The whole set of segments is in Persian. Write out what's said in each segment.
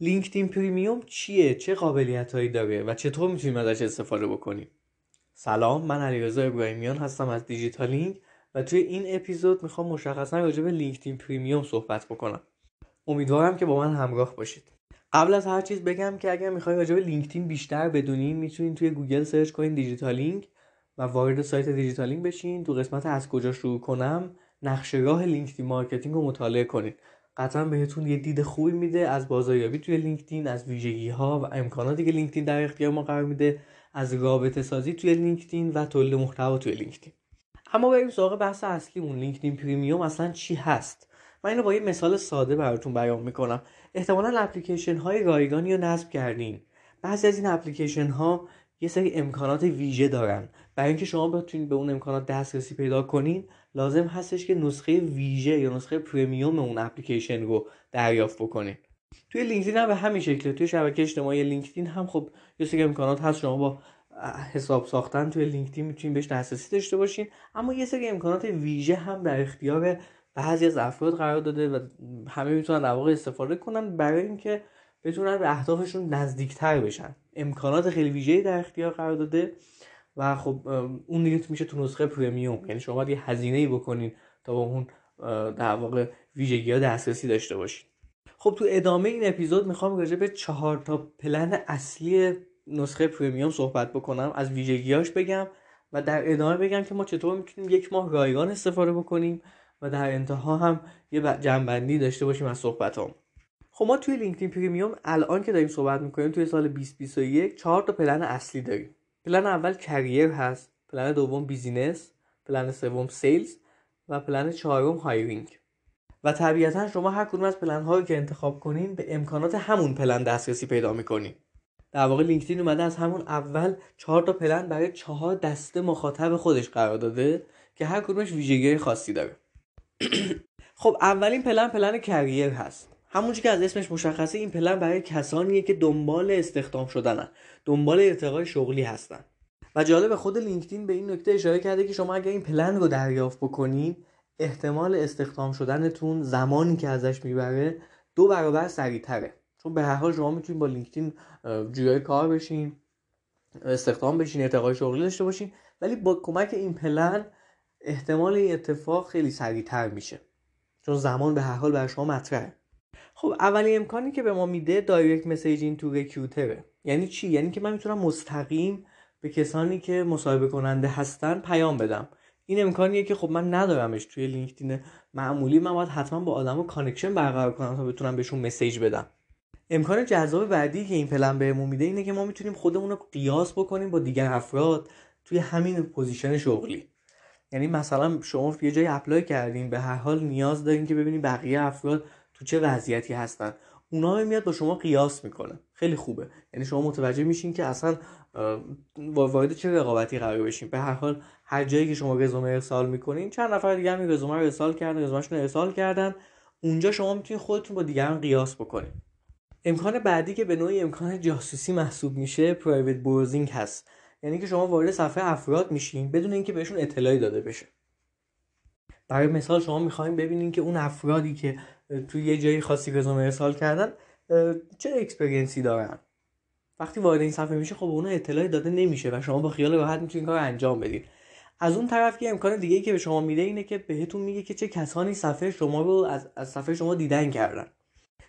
LinkedIn Premium چیه؟ چه قابلیت هایی داره؟ و چطور می‌تونیم ازش استفاده بکنیم؟ سلام من علیرضا ابراهیمیان هستم از دیجیتالینگ و توی این اپیزود می‌خوام مشخصا راجع به LinkedIn Premium صحبت بکنم. امیدوارم که با من همراه باشید. قبل از هر چیز بگم که اگر می‌خوای راجع به LinkedIn بیشتر بدونین می‌تونین توی گوگل search کنین دیجیتالینگ و وارد سایت دیجیتالینگ بشین. تو قسمت از کجا شروع کنم نقشه راه LinkedIn marketing رو مطالعه کنید قطعا بهتون یه دید خوبی میده از بازاریابی توی LinkedIn از ویژگی ها و امکاناتی که LinkedIn در اختیار ما قرار میده از رابطه سازی توی LinkedIn و تولید محتوا توی LinkedIn. اما بریم سراغ بحث اصلیمون LinkedIn Premium اصلا چی هست؟ من اینو با یه مثال ساده براتون بیان می‌کنم. احتمالا اپلیکیشن های رایگانی رو نصب کردین. بعضی از این اپلیکیشن ها یه سری امکانات ویژه دارن. برای اینکه شما بتونید به اون امکانات دسترسی پیدا کنین لازم هستش که نسخه ویژه یا نسخه premium اون اپلیکیشن رو دریافت بکنین. توی LinkedIn هم به همین شکله. توی شبکه اجتماعی LinkedIn هم خب یه سری امکانات هست. شما با حساب ساختن توی LinkedIn می‌تونین بهش دسترسی داشته باشین. اما یه سری امکانات ویژه هم در اختیار بعضی از افراد قرار داده و همه می‌تونن در واقع استفاده کنن برای اینکه بتونن به اهدافشون نزدیکتر بشن. امکانات خیلی ویژه‌ای در اختیار قرار داده. و خب اون دیگه میشه تو نسخه premium یعنی شما باید یه هزینه ای بکنین تا به اون در واقع ویژگی ها دسترسی داشته باشین. خب تو ادامه این اپیزود می‌خوام راجع به چهار تا پلن اصلی نسخه premium صحبت بکنم. از ویژگیاش بگم و در ادامه بگم که ما چطور می‌تونیم یک ماه رایگان استفاده بکنیم و در انتها هم یه جمع‌بندی داشته باشیم از صحبت‌هام. خب ما توی LinkedIn Premium الان که داریم صحبت می‌کنیم توی سال 2021 چهار تا پلن اصلی داریم. پلن اول career هست پلن دوم business plan سوم sales و پلن چهارم hiring. و طبیعتا شما هر کدوم از پلن هایی که انتخاب کنین به امکانات همون پلن دسترسی پیدا می‌کنین. در واقع لینکدین اومده از همون اول چهار تا پلن برای چهار دسته مخاطب خودش قرار داده که هر کدومش ویژگی خاصی داره. خب اولین plan plan career هست. همونجور که از اسمش مشخصه این پلن برای کسانیه که دنبال استخدام شدنن. دنبال ارتقای شغلی هستن. و جالب خود لینکدین به این نکته اشاره کرده که شما اگر این پلن رو دریافت بکنین احتمال استخدام شدنتون زمانی که ازش می‌بره دو برابر سریعتره. چون به هر حال شما می‌تونید با لینکدین جویای کار بشین استخدام بشین ارتقای شغلی داشته باشین ولی با کمک این پلن احتمال این اتفاق خیلی سریعتر میشه. چون زمان به هر حال برای شما مطرحه. خب اولین امکانی که به ما میده direct messaging to recruiter ه. یعنی چی؟ یعنی که من می‌تونم مستقیم به کسانی که مصاحبه کننده هستن پیام بدم. این امکانیه که خب من ندارمش توی لینکدین معمولی. من باید حتما با آدما connection برقرار کنم تا بتونم بهشون message بدم. امکان جذاب بعدی که این پلن بهمون میده اینه که ما می‌تونیم خودمون رو قیاس بکنیم با دیگر افراد توی همین پوزیشن شغلی. یعنی مثلا شما یه جای apply کردین به هر حال نیاز دارین که ببینید بقیه افراد تو چه وضعیتی هستن. اونا میاد با شما قیاس می‌کنه. خیلی خوبه. یعنی شما متوجه میشین که اصلا وارد چه رقابتی قرار بشین. به هر حال هر جایی که شما رزومه ارسال می‌کنین چند نفر دیگه هم رزومه رو ارسال کردن رزومهشون رو ارسال کردن. اونجا شما می‌تونید خودتون با دیگران قیاس بکنین. امکان بعدی که به نوعی امکان جاسوسی محسوب میشه پرایوت بروزینگ هست. یعنی که شما وارد صفحه افراد میشین بدون اینکه بهشون اطلاعی داده بشه. برای مثال شما می‌خوایم ببینین که اون افرادی که توی یه جایی خاصی رزومه ارسال کردن چه اکسپریانسی دارن؟ وقتی وارد این صفحه میشه خب اون اطلاعی داده نمیشه و شما با خیال راحت می‌تونید کار انجام بدین. از اون طرف که امکان دیگه که به شما میده اینه که بهتون میگه که چه کسانی صفحه شما رو از, از صفحه شما دیدن کردن.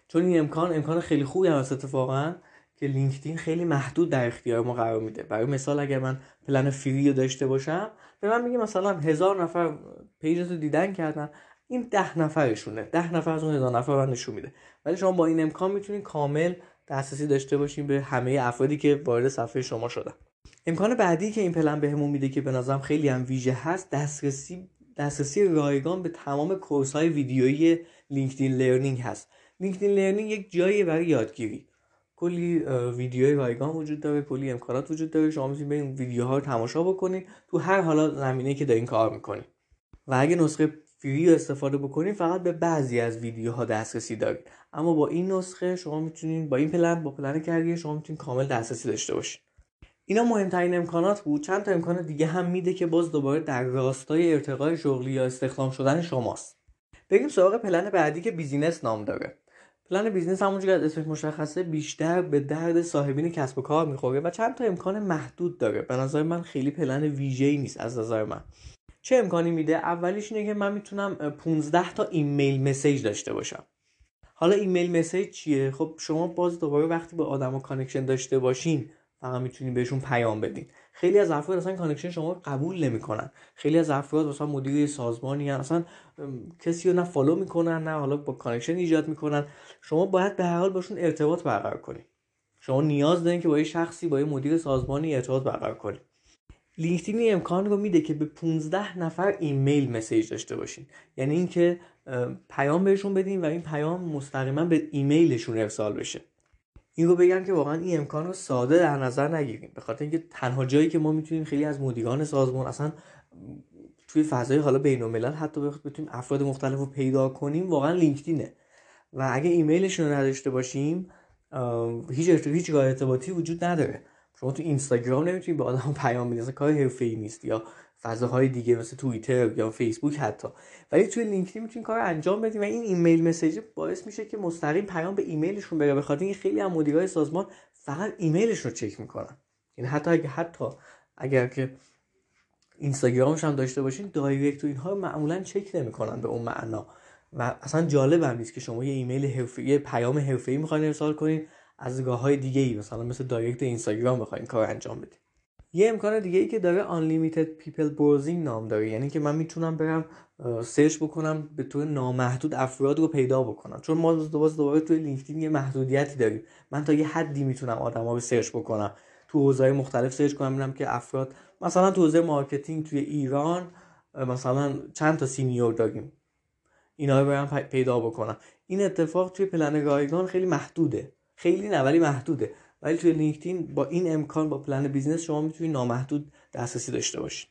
چون این امکان امکان خیلی خوبی هست اتفاقا. که لینکدین خیلی محدود در اختیار ما قرار میده. برای مثال اگر من plan free رو داشته باشم به من میگه مثلا هزار نفر page ت رو دیدن کردن این ده نفرشونه. ده نفر از اون هزار نفر رو نشون میده. ولی شما با این امکان می‌تونید کامل دسترسی داشته باشیم به همه افرادی که وارد صفحه شما شدن. امکان بعدی که این پلن بهمون میده که به نظرم خیلی هم ویژه هست دسترسی دسترسی رایگان به تمام course های ویدیویی LinkedIn Learning هست. LinkedIn Learning یک جایی برای یادگیری. کلی ویدیوهای رایگان وجود داره کلی امکانات وجود داره. شما می‌تونید این ویدیوها رو تماشا بکنید تو هر حالا زمینه که دارین کار می‌کنید و اگه نسخه free رو استفاده بکنید فقط به بعضی از ویدیوها دسترسی دارید اما با این نسخه شما می‌تونید با این پلن با plan career شما می‌تونید کامل دسترسی داشته باشید اینا مهمترین امکانات بود. چند تا امکان دیگه هم میده که باز دوباره در راستای ارتقای شغلی یا استخدام شدن شماست. بریم سراغ پلن بعدی که business نام داره. plan business همونجوری از اسمش مشخصه بیشتر به درد صاحبین کسب و کار می‌خوره و چند تا امکان محدود داره. به نظر من خیلی پلن ویژه‌ای نیست از نظر من. چه امکانی میده؟ اولیش اینه که من می‌تونم 15 تا InMail message داشته باشم. حالا InMail message چیه؟ خب شما باز دوباره وقتی با آدما connection داشته باشین فقط می‌تونین بهشون پیام بدین. خیلی از افراد اصلا connection شما قبول نمی‌کنن. خیلی از افراد مثلا مدیر سازمانی‌ان. اصلا کسی رو نه follow می‌کنن نه حالا connection ایجاد می‌کنن. شما باید به هر حال باشون ارتباط برقرار کنید شما نیاز دارین که با یه شخصی با یه مدیر سازمانی ارتباط برقرار کنید لینکدین امکان رو میده که به 15 نفر InMail message داشته باشین. یعنی اینکه پیام بهشون بدین و این پیام مستقیما به ایمیلشون ارسال بشه. این رو بگم که واقعا این امکان رو ساده در نظر نگیریم. به خاطر اینکه تنها جایی که ما می‌تونیم خیلی از مدیران سازمان اصلا توی فضای حالا بین الملل حتی بتونیم افراد مختلف رو پیدا کنیم واقعا لینکدینه. و اگه ایمیلشون رو نداشته باشیم هیچ هیچ ارتباطی وجود نداره. شما تو اینستاگرام نمی‌تونید به آدم پیام بدید. کار حرفه‌ای نیست یا فضاهای دیگه مثل توییتر یا فیسبوک حتی. ولی توی لینکدین می‌تونین کار انجام بدیم و این ایمیل مسیج باعث میشه که مستقیم پیام به ایمیلشون بره. بخاطر اینکه خیلی از مدیرای سازمان فقط ایمیلشون رو چک می‌کنن. یعنی حتی اگر حتی اگر که اینستاگرامش هم داشته باشین direct و اینها معمولا چک نمی‌کنن به اون معنا. و اصلا جالب هم نیست که شما یه ایمیل حرفه‌ای پیام حرفه‌ای می‌خواین ارسال کنین از راه های دیگه ای مثلا مثل direct اینستاگرام بخواین کار انجام بدین. یه امکان دیگه ای که داره unlimited people browsing نام داره. یعنی که من می‌تونم برم search بکنم به طور نامحدود افراد رو پیدا بکنم. چون ما دوباره دوباره توی لینکدین یه محدودیتی داریم. من تا یه حدی می‌تونم آدما رو search بکنم. تو حوزه‌های مختلف search کنم ببینم که افراد مثلا تو حوزه marketing توی ایران مثلا چند تا senior داریم. اینا رو برم پیدا بکنم. این اتفاق توی پلن رایگان خیلی محدوده. خیلی نه ولی محدوده. ولی توی لینکدین با این امکان با plan business شما می‌تونید نامحدود دسترسی داشته باشین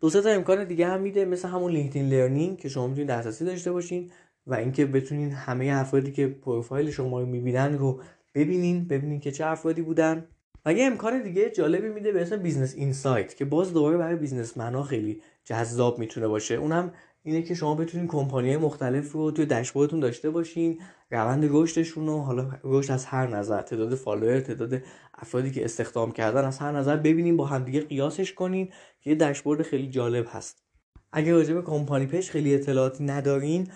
دو تا امکان دیگه هم میده مثل همون LinkedIn Learning که شما می‌تونید دسترسی داشته باشین و اینکه بتونین همه افرادی که پروفایل شما رو می‌بینن رو ببینین ببینین که چه افرادی بودن. و یه امکان دیگه جالبی میده به اسم business insight که باز دوباره برای businessman خیلی جذاب می‌تونه باشه. اونم اینه که شما بتونین کمپانی‌های مختلف رو توی داشبوردتون داشته باشین روند رشدشون رو حالا رشد از هر نظر تعداد follower تعداد افرادی که استخدام کردن از هر نظر ببینین با همدیگه قیاسش کنین که یه داشبورد خیلی جالب هست. اگه راجع به company page خیلی اطلاعاتی ندارین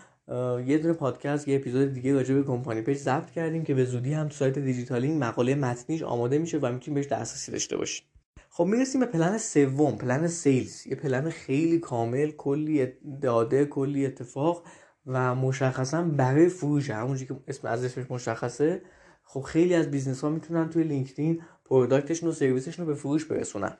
یه دونه پادکست یه اپیزود دیگه راجع به company page ضبط کردیم که به زودی هم تو سایت دیجیتالینگ مقاله متنیش آماده میشه و می‌تونید بهش دسترسی داشته باشین خب می‌رسیم به پلن سوم plan sales. یه پلن خیلی کامل کلی داده کلی اتفاق و مشخصا برای فروش. همونجوری که اسم از اسمش مشخصه. خب خیلی از business ها می‌تونن توی لینکدین product شون و سرویسشون رو به فروش برسونن.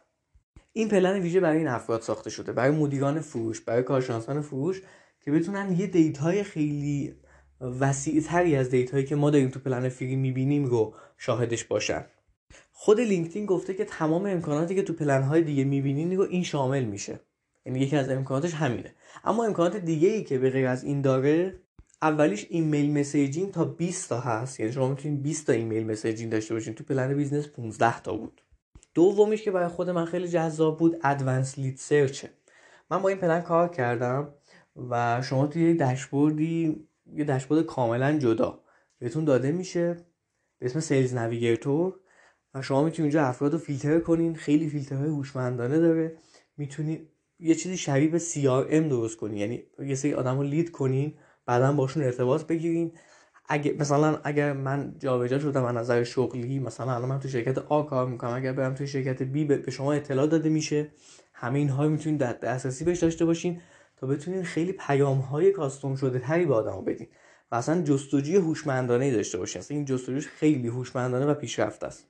این پلن ویژه برای این افراد ساخته شده. برای مدیران فروش برای کارشناسان فروش که بتونن یه data ی خیلی وسیع تری از data یی که ما داریم تو plan free می‌بینیم رو شاهدش باشن. خود لینکدین گفته که تمام امکاناتی که تو پلن های دیگه می‌بینین رو این شامل میشه. یعنی یکی از امکاناتش همینه. اما امکانات دیگه ای که به غیر از این داره اولیش InMail messaging تا 20 تا هست. یعنی شما می‌تونید 20 تا InMail messaging داشته باشین. تو plan business 15 تا بود. دومیش که برای خود من خیلی جذاب بود advanced lead search ه من با این پلن کار کردم و شما توی یه داشبوردی یه داشبورد کاملا جدا. بهتون داده میشه. به اسم Sales Navigator. و شما می‌تونید اینجا افراد رو فیلتر کنین خیلی فیلترهای هوشمندانه داره. می‌تونید یه چیزی شبیه به CRM درست کنین یعنی یه سری آدم رو lead کنین بعدا باشون ارتباط بگیرین. اگه مثلا اگر من جابجا شدم از نظر شغلی مثلا الان من تو شرکت A کار می‌کنم اگر برم تو شرکت B به شما اطلاع داده میشه. همه اینها می‌تونید دسترسی بهش داشته باشین تا بتونین خیلی پیام های custom شده تری به آدمو بدین. و اصلا جستجوی هوشمندانه داشته باشین. این جستجوش خیلی هوشمندانه و پیشرفته است.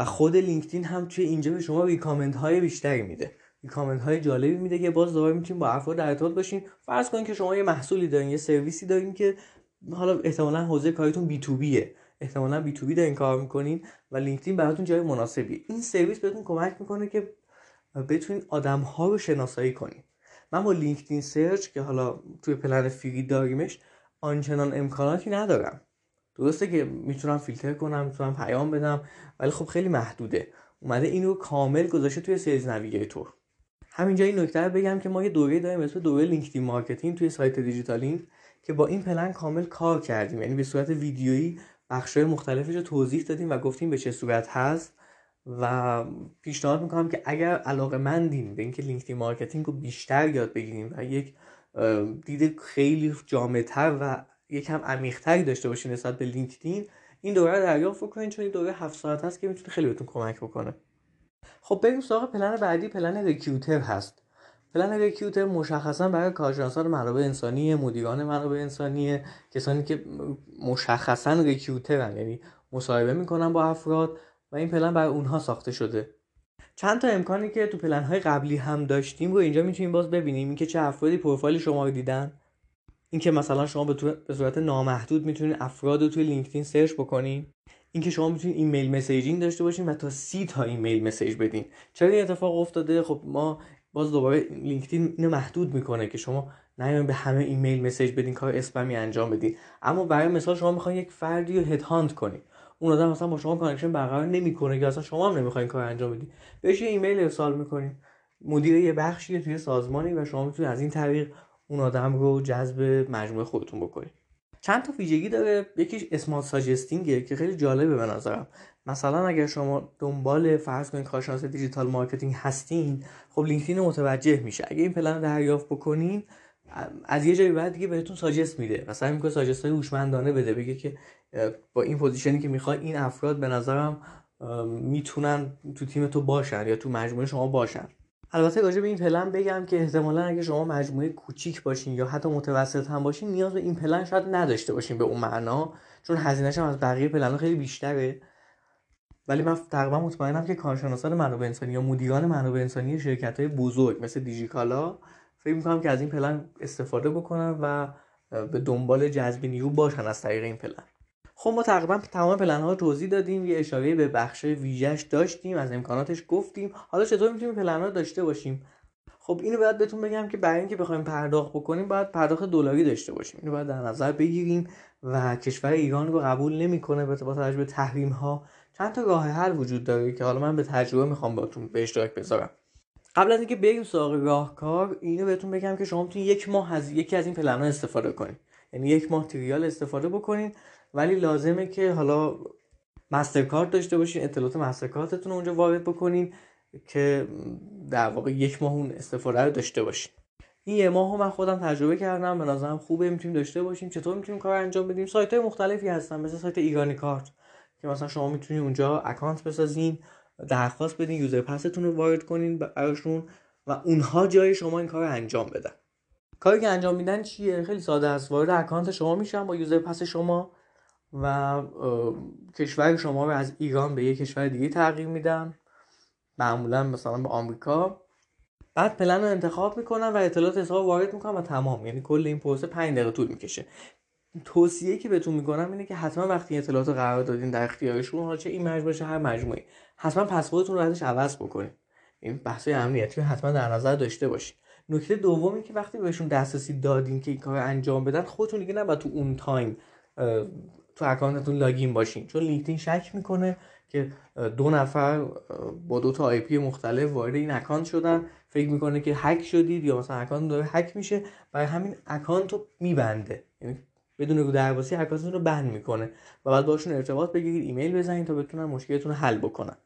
و خود لینکدین هم توی اینجا به شما recommend های بیشتری میده. recommend های جالبی میده که باز دوباره می‌تونید با افراد در ارتباط باشین فرض کنید که شما یه محصولی دارین یه سرویسی دارین که حالا احتمالا حوزه کارتون B2B ه احتمالا B2B دارین کار می‌کنین و لینکدین براتون جای مناسبیه. این سرویس بهتون کمک می‌کنه که بتونین آدم ها رو شناسایی کنین. من با لینکدین search که حالا توی پلن free داریمش آنچنان امکاناتی ندارم. درسته که می‌تونم فیلتر کنم می‌تونم پیام بدم ولی خب خیلی محدوده. اومده اینو کامل گذاشته توی Sales Navigator. همینجا این نکته بگم که ما یه دوره داریم اسم دوره لینکدین marketing توی سایت دیجیتالینگ که با این پلن کامل کار کردیم. یعنی به صورت ویدیویی بخشای مختلفش رو توضیح دادیم و گفتیم به چه صورت هست. و پیشنهاد می‌کنم که اگر علاقه مندین به اینکه لینکدین marketing رو بیشتر یاد بگیریم و یک دید خیلی جامعتر و یکم عمیقتری داشته باشین نسبت به لینکدین این دوره رو دریافت بکنین چون این دوره هفت ساعت هست که می‌تونه خیلی بهتون کمک بکنه. خب بریم سراغ پلن بعدی پلن recruiter هست. پلن recruiter مشخصا برای کارشناسان منابع انسانی مدیران منابع انسانی کسانی که مشخصا recruiter ن یعنی مصاحبه می‌کنن با افراد و این پلن برای اونها ساخته شده. چند تا امکانی که تو پلن های قبلی هم داشتیم رو اینجا می‌تونیم باز ببینیم. اینکه چه افرادی پروفایل شما رو دیدن اینکه مثلا شما به صورت نامحدود می‌تونید افراد رو توی لینکدین search بکنین اینکه شما می‌تونید email messaging داشته باشین و تا سی تا email message بدین. چرا این اتفاق افتاده؟ خب ما باز دوباره لینکدین اینو محدود می‌کنه که شما نیاین به همه email message بدین کار اسپمی انجام بدین. اما برای مثال شما می‌خواین یک فردی رو headhunt کنین. اون آدم مثلا با شما connection برقرار نمی‌کنه که اصلا شما هم نمی‌خواین کار انجام بدین. بهش ایمیل ارسال می‌کنین. مدیر یه بخشی توی سازمانی و شما می‌تونید از این طریق اون آدم رو جذب مجموعه خودتون بکنید. چند تا ویژگی داره. یکیش smart suggesting ه که خیلی جالبه به نظرم. مثلا اگر شما دنبال فرض کنید کارشناس digital marketing هستین خب لینکدین متوجه میشه. اگه این پلن رو دریافت بکنین از یه جایی بعد دیگه بهتون suggest میده. مثلا میگه suggest های هوشمندانه بده. بگه که با این position ی که می‌خوای این افراد به نظرم می‌تونن تو تیم تو باشن یا تو مجموعه شما باشن. البته راجع به این پلن بگم که احتمالا اگه شما مجموعه کوچیک باشین یا حتی متوسط هم باشین نیاز به این پلن شاید نداشته باشین به اون معنا چون هزینهش هم از بقیه پلن خیلی بیشتره. ولی من تقریبا مطمئنم که کارشناسان منابع انسانی یا مدیران منابع انسانی شرکت های بزرگ مثل دیجیکالا فکر می‌کنم که از این پلن استفاده بکنن و به دنبال جذب نیرو باشن از طریق این پلن. خب ما تقریبا تمام پلن ها رو توضیح دادیم یه اشاره به بخش ویژش داشتیم از امکاناتش گفتیم. حالا چطور می‌تونیم پلن ها داشته باشیم؟ خب اینو باید بهتون بگم که برای اینکه بخوایم پرداخت بکنیم باید پرداخت دلاری داشته باشیم. اینو باید در نظر بگیریم و کشور ایران رو قبول نمی‌کنه با توجه به تحریم ها چند تا راه حل وجود داره که حالا من به تجربه می‌خوام بهتون به اشتراک بذارم. قبل از اینکه بریم سراغ راهکار اینو بهتون بگم که شما می‌تونید یک ماه از یکی از این پلن ها استفاده کنید. یعنی یک ماه تریال استفاده بکنید ولی لازمه که حالا مسترکارت داشته باشین اطلاعات مسترکارتتون اونجا وارد بکنین که در واقع یک ماه اون استفاده رو داشته باشین. این یه ماه من خودم تجربه کردم به نظرم خوبه می‌تونیم داشته باشیم. چطور می‌تونیم کار انجام بدیم؟ سایت های مختلفی هستن مثل سایت ایرانیکارت که مثلا شما می‌تونید اونجا account بسازین درخواست بدین user pass تون رو وارد کنین براشون و اونها جای شما این کار انجام بدن. کاری که انجام میدن چیه؟ خیلی ساده است. وارد account شما میشن با user pass شما و کشور شما رو از ایران به یک کشور دیگه تغییر میدن. معمولا مثلا به آمریکا. بعد پلن رو انتخاب می‌کنن و اطلاعات حساب وارد می‌کنن و تمام. یعنی کل این پروسه 5 دقیقه طول می‌کشه. توصیه که بهتون می‌کنم اینه که حتما وقتی اطلاعات قرار دادین در اختیارشون حالا چه این مجموعه هر مجموعه حتما پسوردتون رو ازش عوض بکنید این بحث امنیتی حتما در نظر داشته باشید نکته دومی که وقتی بهشون دسترسی دادین که این کار انجام بدن خودتون دیگه نباید تو اون time تو account تون login باشین. چون لینکدین شک می‌کنه که دو نفر با دو تا IP مختلف وارد این account شدن. فکر می‌کنه که هک شدید یا مثلا account داره هک میشه برای همین account رو میبنده. یعنی بدون رودرواسی account تون رو ban می‌کنه. و بعد باشون ارتباط بگیرید ایمیل بزنید تا بتونن مشکلتون رو حل بکنن.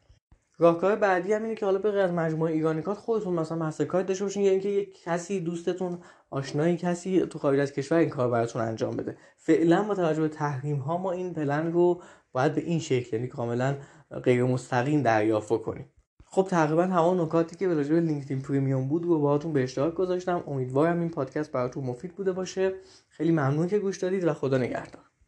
راهکار بعدی هم اینه که حالا به از مجموعه ایرانیکارت خودتون مثلا مسترکارت داشته باشین یا اینکه یک کسی دوستتون آشنایی کسی تو خارج از کشور این کار براتون انجام بده. فعلا با توجه به تحریم ها ما این پلن رو باید به این شکل یعنی کاملا غیر مستقیم دریافت کنیم خب تقریبا تمام نکاتی که به به لینکدین پریمیوم بود رو باهاتون به اشتراک گذاشتم. امیدوارم این پادکست براتون مفید بوده باشه. خیلی ممنون که گوش دادید و خدا نگهدار.